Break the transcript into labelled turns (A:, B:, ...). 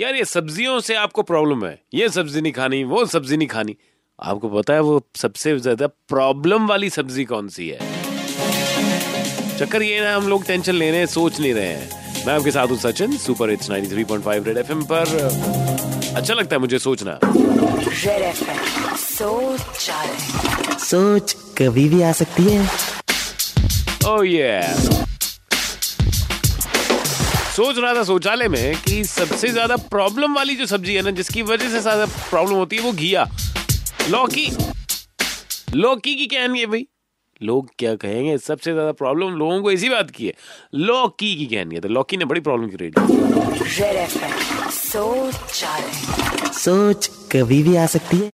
A: यार ये सब्जियों से आपको प्रॉब्लम है। ये सब्ज़ी नहीं खानी वो सब्ज़ी नहीं खानी। आपको पता है वो सबसे ज़्यादा प्रॉब्लम वाली सब्ज़ी कौन सी है? चक्कर ये ना हम लोग टेंशन ले रहे हैं सोच नहीं रहे हैं। मैं आपके साथ हूँ Sachin super hits 93.5 red FM पर। अच्छा लगता है मुझे सोचना।
B: सोच
C: सोच कभी भी आ सकती है।
A: ओह ये सोच रहा था शौचालय में कि सबसे ज़्यादा प्रॉब्लम वाली जो सब्ज़ी है ना जिसकी वजह से ज़्यादा प्रॉब्लम होती है वो घिया। लौकी। लौकी की है भाई? लोग क्या कहेंगे? सबसे ज़्यादा प्रॉब्लम लोगों को इसी बात की है। लौकी की कहनी है? तो लौकी ने बड़ी प्रॉब्लम क्रिएट की।
C: सोच कभी भी आ सकती है।